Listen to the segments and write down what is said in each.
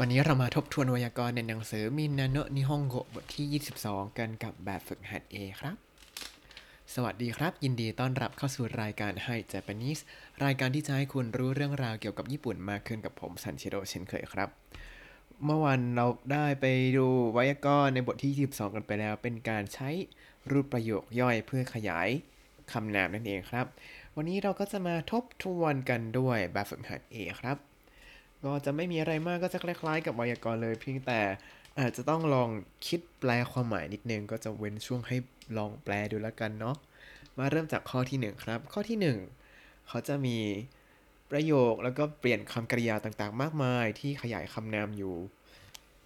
วันนี้เรามาทบทวนไวยากรณ์ในหนังสือมินนาโนะนิฮงโกบทที่ 22 กันกับแบบฝึกหัด A ครับ สวัสดีครับ ยินดีต้อนรับเข้าสู่รายการ Hi Japanese รายการที่จะให้คุณรู้เรื่องราวเกี่ยวกับญี่ปุ่นมากขึ้นกับผมซันชิโร่เช่นเคยครับ เมื่อวันเราได้ไปดูไวยากรณ์ในบทที่ 22 กันไปแล้ว เป็นการใช้รูปประโยคย่อยเพื่อขยายคำนามนั่นเองครับ วันนี้เราก็จะมาทบทวนกันด้วยแบบฝึกหัด A ครับ ก็จะไม่มีอะไรมากก็จะคล้ายๆ กับไวยากรณ์เลย เพียงแต่อาจจะต้องลองคิดแปลความหมายนิดนึง ก็จะเว้นช่วงให้ลองแปลดูแล้วกันเนาะมาเริ่มจากข้อที่ 1 ครับ ข้อที่ 1 เขาจะมีประโยคแล้วก็เปลี่ยนคำกริยาต่างๆ มากมายที่ขยายคำนามอยู่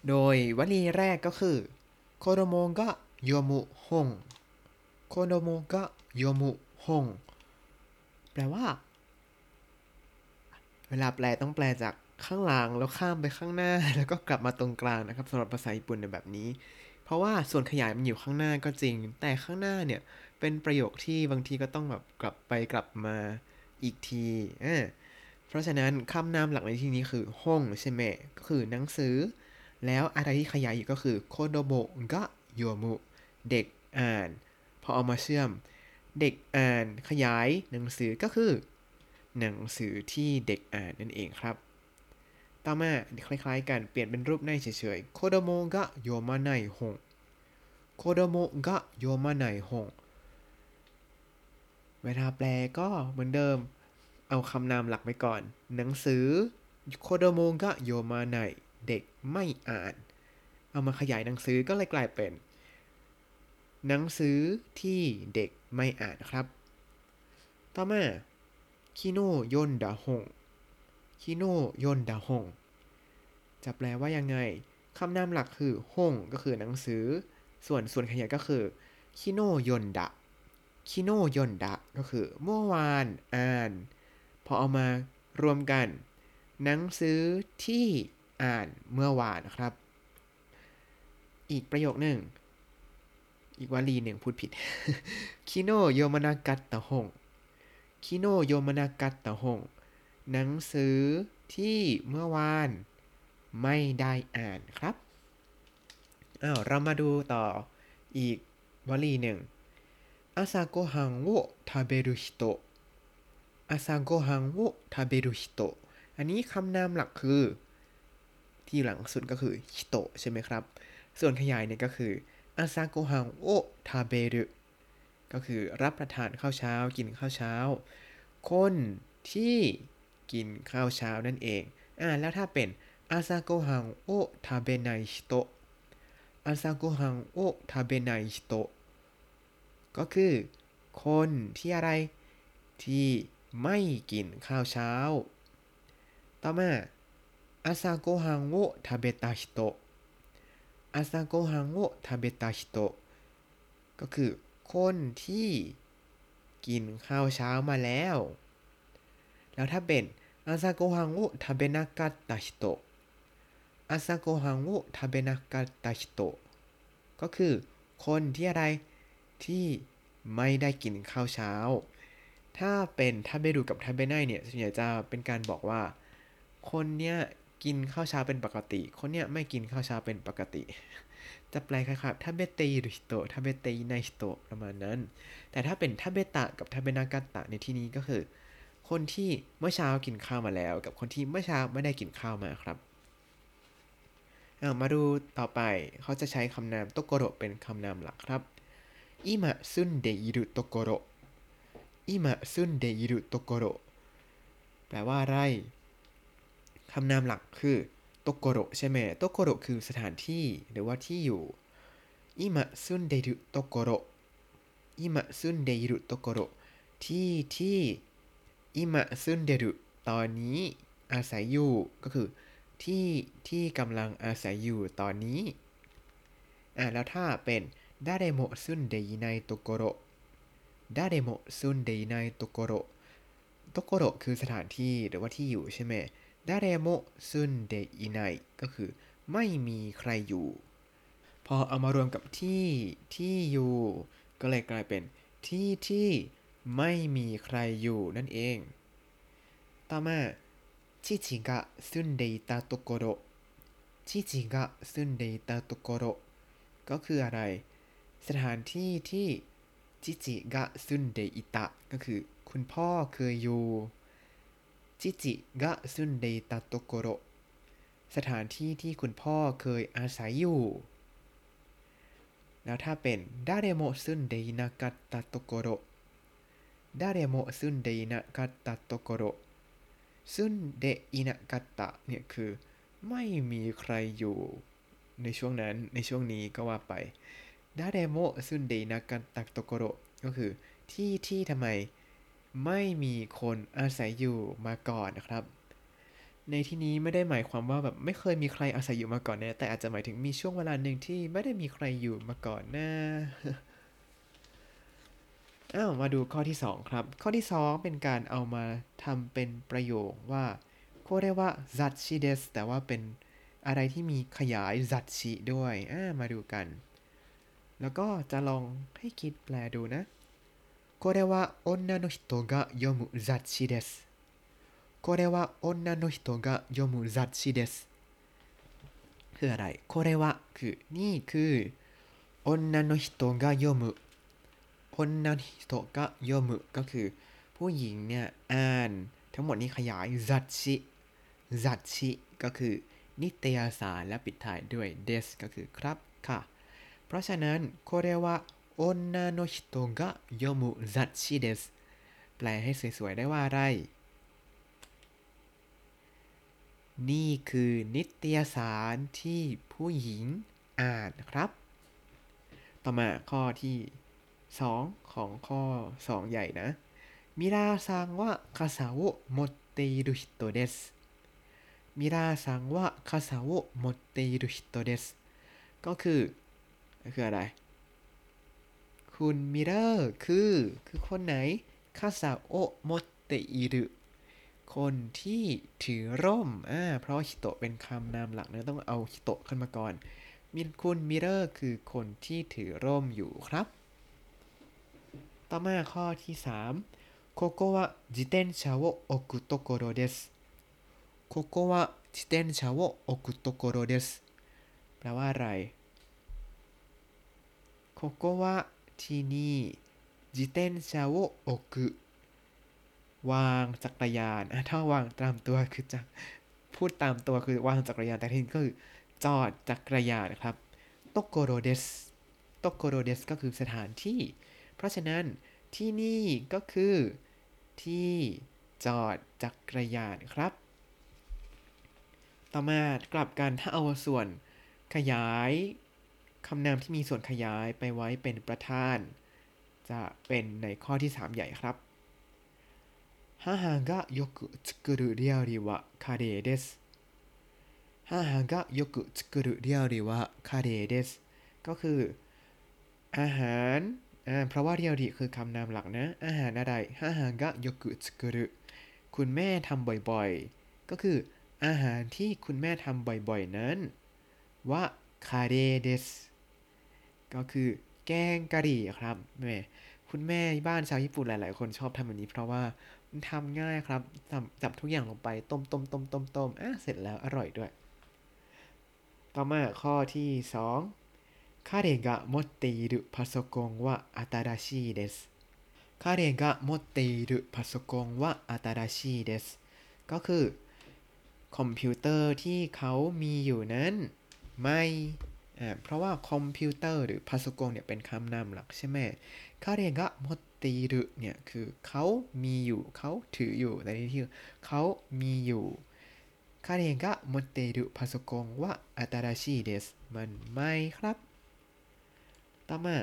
โดยวลีแรกก็คือโคโดโมกะโยมุฮงโคโดโมกะโยมุฮงแปลว่า เวลาแปลต้องแปลจาก ข้างหลังแล้วข้ามไปข้างหน้า แล้วก็กลับมาตรงกลางนะครับสำหรับภาษาญี่ปุ่นในแบบนี้ เพราะว่าส่วนขยายมันอยู่ข้างหน้าก็จริง แต่ข้างหน้าเนี่ยเป็นประโยคที่บางทีก็ต้องแบบกลับไปกลับมาอีกทีอ่าเพราะฉะนั้นคำนามหลักในที่นี้คือห้องใช่ไหมก็คือหนังสือ แล้วอะไรที่ขยายอยู่ก็คือโคโดโบกะโยมุเด็กอ่าน พอเอามาเชื่อม เด็กอ่านขยายหนังสือก็คือ หนังสือที่เด็กอ่านนั่นเองครับ ต่อมาคล้ายๆกันเปลี่ยนเป็นรูปในเฉยๆโคโดโมกะโยมาไนฮงโคโดโมกะโยมาไนฮงเวลาแปลก็เหมือนเดิม เอาคำนามหลักไปก่อน หนังสือโคโดโมกะโยมาไนเด็กไม่อ่าน เอามาขยายหนังสือก็เลยกลายเป็น หนังสือที่เด็กไม่อ่านครับ ต่อมาคิโนยนดาฮง คิโนยนดาฮงจะแปลว่ายังไงคำนามหลักคือฮงก็คือหนังสือ ส่วนส่วนขยายก็คือคิโนยนดะคิโนยนดะก็คือเมื่อวานอ่าน พอเอามารวมกัน หนังสือที่อ่านเมื่อวานนะครับ อีกประโยคหนึ่ง อีกวลีหนึ่งพูดผิดคิโนโยมานากัตตะฮงคิโนโยมานากัตตะฮง หนังสือที่เมื่อวานไม่ได้อ่านครับอ้าวเรามาดูต่ออีกวลีหนึ่ง朝ごはんを食べる人 朝ごはんを食べる人อันนี้คำนามหลักคือ ที่หลังสุดก็คือฮิโตะใช่ไหมครับ ส่วนขยายเนี่ยก็คือ朝ごはんを食べるก็คือรับประทานข้าวเช้ากินข้าวเช้า คนที่ กินข้าวเช้านั่นเอง อ่า แล้วถ้าเป็น朝ごはんを食べない人朝ごはんを食べない人ก็คือ คนที่อะไร ที่ไม่กินข้าวเช้า ต่อมา朝ごはんを食べた人 朝ごはんを食べた人ก็คือ คนที่กินข้าวเช้ามาแล้ว แล้วถ้าเป็น朝ごはんを食べなかった人朝ごはんを食べなかった人ก็คือคนที่อะไรที่ไม่ได้กินข้าวเช้า ถ้าเป็น食べるกับ食べないเนี่ยส่วนใหญ่จะเป็นการบอกว่า คนเนี้ยกินข้าวเช้าเป็นปกติ คนเนี้ยไม่กินข้าวเช้าเป็นปกติ จะแปลคล้ายๆ食べている人食べていない人ประมาณนั้น แต่ถ้าเป็น食べたกับ食べなかったในที่นี้ก็คือ คนที่เมื่อเช้ากินข้าวมาแล้ว กับคนที่เมื่อเช้าไม่ได้กินข้าวมาครับ มาดูต่อไปเขาจะใช้คำนามโตโกโรเป็นคำนามหลักครับ今住んでいるところ今住んでいるところแปลว่าอะไรคำนามหลักคือところใช่ไหมところคือสถานที่หรือว่าที่อยู่อิมะซุนเดรุところ今住んでるところที่ที่ 今住んでるตอนนี้อาศัยอยู่ก็คือที่ที่กำลังอาศัยอยู่ตอนนี้อ่าแล้วถ้าเป็น誰も住んでいないところ誰も住んでいないところところคือสถานที่หรือว่าที่อยู่ใช่ไหม誰も住んでいないก็คือไม่มีใครอยู่ พอเอามารวมกับที่ที่อยู่ ก็เลยกลายเป็นที่ที่ ไม่มีใครอยู่นั่นเอง ต่อมาชิชิกะซุนเดตาโตโกโรจิจิกะซุนเดตะโตโกโรก็คืออะไร สถานที่ที่จิจิกะซุนเดอิตะก็คือ คุณพ่อเคยอยู่จิจิกะซุนเดตะโตโกโรสถานที่ที่คุณพ่อเคยอาศัยอยู่ แล้วถ้าเป็น誰も住んでなかったところ 誰も住んでいなかったところ住んでいなかったเนี่ยคือไม่มีใครอยู่ในช่วงนั้นในช่วงนี้ก็ว่าไป誰も住んでいなかったところก็คือที่ที่ทำไมไม่มีคนอาศัยอยู่มาก่อนนะครับ ในที่นี้ไม่ได้หมายความว่าแบบไม่เคยมีใครอาศัยอยู่มาก่อนนะแต่อาจจะหมายถึงมีช่วงเวลาหนึ่งที่ไม่ได้มีใครอยู่มาก่อนนะ อ้าวมาดูข้อที่ 2 ครับ ข้อที่ 2 เป็นการเอามาทำเป็นประโยคว่าโคเรียกว่าซัตชิเดสแต่ว่าเป็นอะไรที่มีขยายซัตชิด้วยอ่ามาดูกัน แล้วก็จะลองให้คิดแปลดูนะこれは女の人が読む雑誌です。これは女の人が読む雑誌です。คืออะไรこれはคือนี่คือ女の人が読む คนนานิโตก็โยมุก็คือ ผู้หญิงเนี่ยอ่าน ทั้งหมดนี้ขยายจัตชิจัตชิก็คือนิตยสารและปิดท้ายด้วยเดสก็คือครับค่ะ เพราะฉะนั้นこれは女の人が読む雑誌ですแปลให้สวยๆได้ว่าอะไร นี่คือนิตยสารที่ผู้หญิงอ่านครับ ต่อมาข้อที่ 2 ของข้อ 2 ใหญ่นะミラーさんは傘を持っている人ですミラーさんは傘を持っている人ですก็คือ คืออะไร คุณมิเรอร์คือ คือคนไหน傘を持っているคนที่ถือร่ม อ่า เพราะฮิโตะเป็นคำนามหลักนะต้องเอาฮิโตะขึ้นมาก่อนมิคุณมิเรอร์คือคนที่ถือร่มอยู่ครับ ต่อมาข้อที่3ここは自転車を置くところですここは自転車を置くところですแปลว่าอะไรここはที่นี่自転車を置くวางจักรยานอ่ะถ้าวางตามตัวคือจะพูดตามตัวคือวางจักรยานแต่ที่นี่ก็คือจอดจักรยานครับโตโกโรเดสโตโกโรเดสก็คือสถานที่ เพ ราะฉะนั้นที่นี่ก็คือที่จอดจักรยานครับ ต่อมากลับกันถ้าเอาส่วนขยายคำนามที่มีส่วนขยายไปไว้เป็นประธาน จะเป็นในข้อที่ 3 ใหญ่ครับ母がよく作る料理はカレーです母がよく作る料理はカレーですก็คือ อาหาร อ่าเพราะว่าเรียวริคือคำนามหลักนะ อาหารอะไรฮาฮากะโยกุสกุรุคุณแม่ทำบ่อยๆ ก็คืออาหารที่คุณแม่ทำบ่อยๆ นั้นว่าคาเรเดสก็คือแกงกะหรี่ครับแม่คุณแม่บ้านชาวญี่ปุ่นหลายๆ คนชอบทำแบบนี้ เพราะว่ามันทำง่ายครับจับจับทุกอย่างลงไปต้มต้มต้มต้มต้มอะเสร็จแล้วอร่อยด้วย ต่อมาข้อที่ 2彼が持っているパソコンは新しいです彼が持っているパソコンは新しいですก็คือ คอมพิวเตอร์ที่เขามีอยู่นั้นไม่อ่าเพราะว่าคอมพิวเตอร์หรือพาสโกงเนี่ยเป็นคำนามหลักใช่ไหมคาเรกะมดตีรุเนี่ยคือเขามีอยู่เขาถืออยู่ในที่ที่เขามีอยู่คาเรกะมดตีรุพาสโกงว่าอัตราชีเดสมันไม่ครับ ต่อมา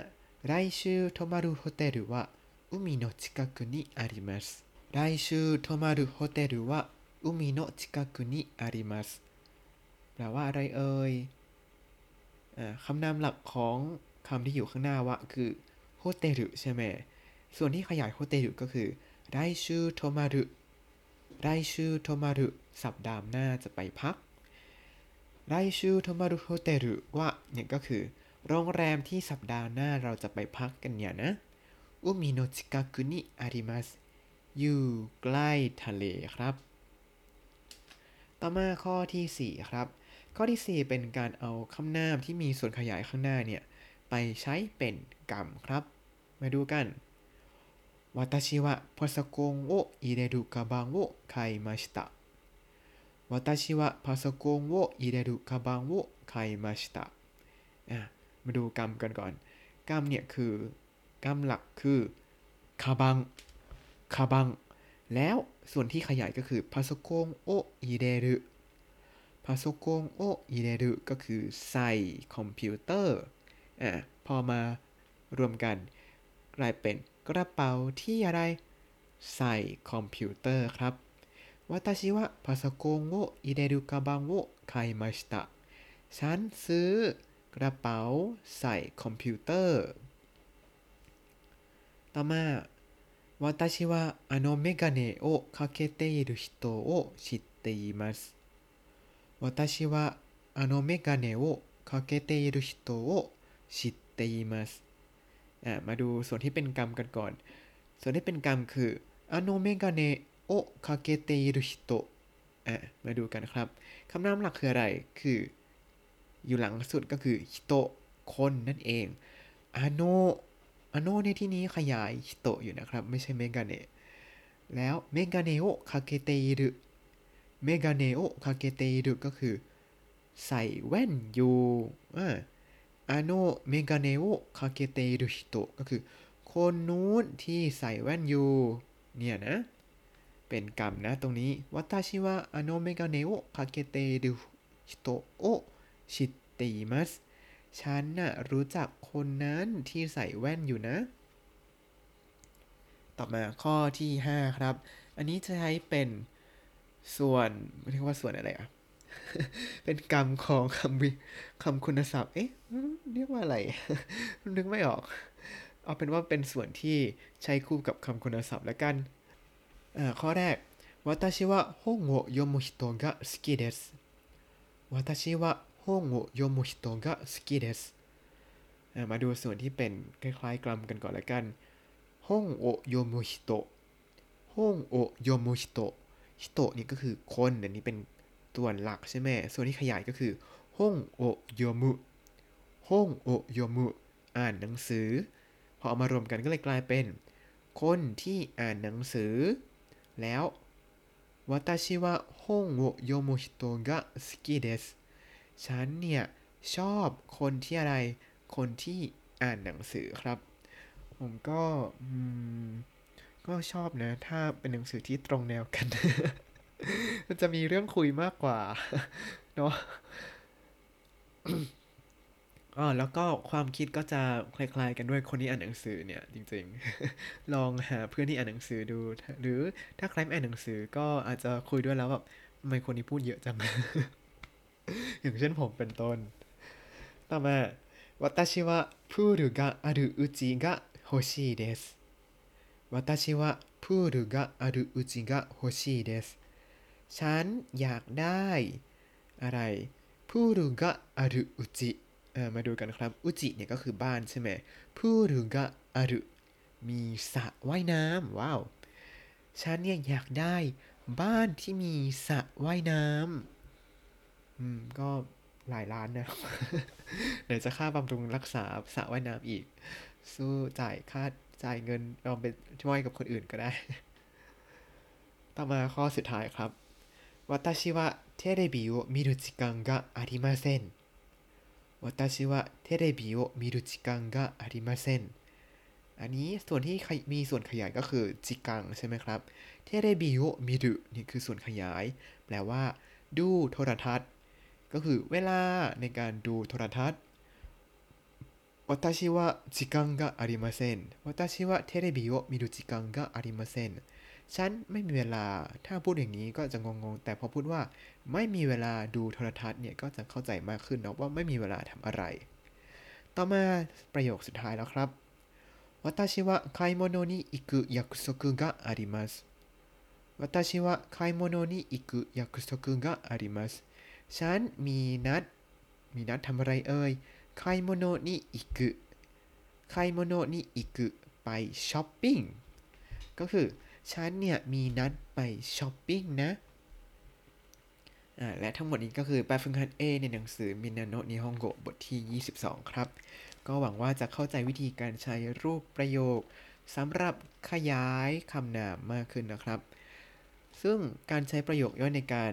来週泊まるホテルは海の近くにあります来週泊まるホテルは海の近くにありますแปลว่าอะไรเอ่ยอ่าคำนามหลักของคำที่อยู่ข้างหน้าวะคือโฮเทลใช่ไหม ส่วนที่ขยายโฮเทลก็คือ来週泊まる来週泊まるสัปดาห์หน้าจะไปพัก来週泊まるホテルว่าเนี่ยก็คือ โรงแรมที่สัปดาห์หน้าเราจะไปพักกันเนี่ยนะ海の近くにありますอยู่ใกล้ทะเลครับ ต่อมาข้อที่ 4 ครับ ข้อที่ 4 เป็นการเอาคำนามที่มีส่วนขยายข้างหน้าเนี่ย ไปใช้เป็นกรรมครับ มาดูกัน私はパソコンを入れるかばんを買いました私はパソコンを入れるかばんを買いました มาดูกรรมกันก่อน กรรมเนี่ยคือกรรมหลักคือかばんかばん แล้วส่วนที่ขยายก็คือパソコンを入れるパソコンを入れるก็คือใส่คอมพิวเตอร์อะพอมารวมกันกลายเป็นกระเป๋าที่อะไรใส่คอมพิวเตอร์ครับ私はパソコンを入れるかばんを買いましたฉันซื้อ กระเป๋าใส่คอมพิวเตอร์ ต่อมา私はあのメガネをかけている人を知っています私はあのメガネをかけている人を知っていますอ่ะมาดูส่วนที่เป็นกรรมกันก่อน ส่วนที่เป็นกรรมคือあのメガネをかけている人อ่ะมาดูกันครับคำนามหลักคืออะไร คือ อยู่หลังสุดก็คือฮิโตะคนนั่นเองอาโนอาโนในที่นี้ขยายฮิโตะอยู่นะครับ ไม่ใช่เมกาเนะแล้วメガネをかけているメガネをかけているก็คือ ใส่แว่นอยู่อ่าあのメガネをかけている人ก็คือ คนนู้นที่ใส่แว่นอยู่ เนี่ยนะ เป็นกรรมนะตรงนี้วัตชิวะอโนเมกาเนโอคาเกเตรุฮิโตะโอ ชิเตมัสฉันน่ะรู้จักคนนั้นที่ใส่แว่นอยู่นะ ต่อมาข้อที่ 5 ครับ อันนี้จะใช้เป็นส่วนเรียกว่าส่วนอะไรอ่ะ เป็นกรรมของคำวิคำคุณศัพท์ เอ๊ะ เรียกว่าอะไร นึกไม่ออก เอาเป็นว่าเป็นส่วนที่ใช้คู่กับคำคุณศัพท์แล้วกัน อ่า ข้อแรก私は本を読む人が好きです私は ห้องโโยมุฮิโตะสกิเดสมาดูส่วนที่เป็นคล้ายๆกลัมกันก่อนละกันห้องโอโยมุฮิโตะห้องโอโยมุฮิโตะฮิโตะนี่ก็คือคนอันนี้เป็นตัวหลักใช่ไหมส่วนที่ขยายก็คือห้องโอโยมุห้องโอโยมุอ่านหนังสือ พอเอามารวมกันก็เลยกลายเป็น คนที่อ่านหนังสือ แล้ววาตาชิวะฮงโอโยมุฮิโตกะสกิเดส ฉันเนี่ยชอบคนที่อะไร คนที่อ่านหนังสือครับ ผมก็ก็ชอบนะ ถ้าเป็นหนังสือที่ตรงแนวกัน มันจะมีเรื่องคุยมากกว่า เนาะอ๋อแล้วก็ความคิดก็จะคล้ายๆกันด้วยคนที่อ่านหนังสือเนี่ย จริงๆ ลองหาเพื่อนที่อ่านหนังสือดู หรือถ้าใครไม่อ่านหนังสือก็อาจจะคุยด้วยแล้วแบบทำไมคนนี้พูดเยอะจัง อย่างเช่นผมเป็นต้น ต่อมา私はプールがあるうちが欲しいです私はプールがあるうちが欲しいですฉันอยากได้ อะไรพูรุกะอารุอุจิเอ่อมาดูกันครับ อุจิเนี่ยก็คือบ้านใช่ไหมพูรุกะอารุมีสระว่ายน้ำว้าว ฉันเนี่ยอยากได้บ้านที่มีสระว่ายน้ำ ืม ก็หลายล้านนะไหนจะค่าบำรุงรักษาสระว่ายน้ำอีก สู้จ่ายค่าจ่ายเงินเอาไปช่วยกับคนอื่นก็ได้ ต่อมาข้อสุดท้ายครับวตาชิวะเทเลบิโอมิรุจิกังกะอาริมาเซน私はテレビを見る時間がありませんอันนี้ส่วนที่มีส่วนขยายก็คือ時間ใช่ไหมครับ テレビを見るนี่คือส่วนขยาย แปลว่า ดูโทรทัศน์ ก็คือเวลาในการดูโทรทัศน์私は時間がありません私はテレビを見る時間がありませんฉันไม่มีเวลา ถ้าพูดอย่างนี้ก็จะงงๆ แต่พอพูดว่าไม่มีเวลาดูโทรทัศน์เนี่ยก็จะเข้าใจมากขึ้นนะว่าไม่มีเวลาทำอะไร ต่อมาประโยคสุดท้ายแล้วครับ私は買い物に行く約束があります私は買い物に行く約束があります ฉันมีนัด มีนัดทำอะไรเอ่ย買い物に行く買い物に行くไปช้อปปิ้ง ก็คือ ฉันเนี่ยมีนัดไปช้อปปิ้งนะและทั้งหมดนี้ก็คือแปฟึกหัด A ในหนังสือมินาโนะนิฮงโกบทที่ 22 ครับ ก็หวังว่าจะเข้าใจวิธีการใช้รูปประโยคสำหรับขยายคำนามมากขึ้นนะครับ ซึ่งการใช้ประโยคย่อยในการ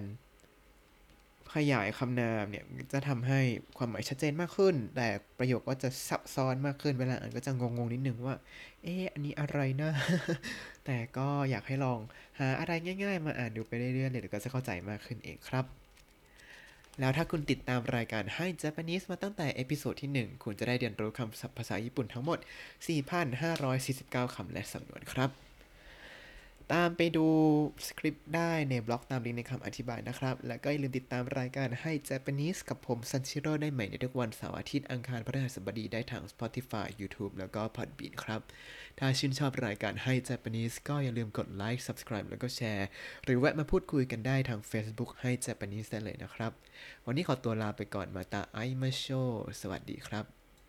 ขยายคำนามเนี่ยจะทำให้ความหมายชัดเจนมากขึ้น แต่ประโยคก็จะซับซ้อนมากขึ้นเวลาอ่านก็จะงงๆนิดนึงว่า เอ๊ะอันนี้อะไรนะ แต่ก็อยากให้ลองหาอะไรง่าย ๆ มาอ่านดูไปเรื่อยๆเดี๋ยวก็จะเข้าใจมากขึ้นเองครับ แล้วถ้าคุณติดตามรายการให้ Japanese มาตั้งแต่เอพิโซดที่ 1 คุณจะได้เรียนรู้คำศัพท์ภาษาญี่ปุ่นทั้งหมด 4,549 คำและสำนวนครับ ตามไปดูสคริปต์ได้ในบล็อกตามลิงก์ในคำอธิบายนะครับ แล้วก็อย่าลืมติดตามรายการให้ Japanese กับผมซันชิโร่ได้ใหม่ในทุกวันเสาร์อาทิตย์อังคารพฤหัสบดีได้ทาง Spotify YouTube แล้วก็ Podbean ครับ ถ้าชื่นชอบรายการให้ Japanese ก็อย่าลืมกดไลค์ Subscribe แล้วก็แชร์ หรือแวะมาพูดคุยกันได้ทาง Facebook ให้ Japanese ได้เลยนะครับ วันนี้ขอตัวลาไปก่อนมาตาไอมาโชสวัสดีครับ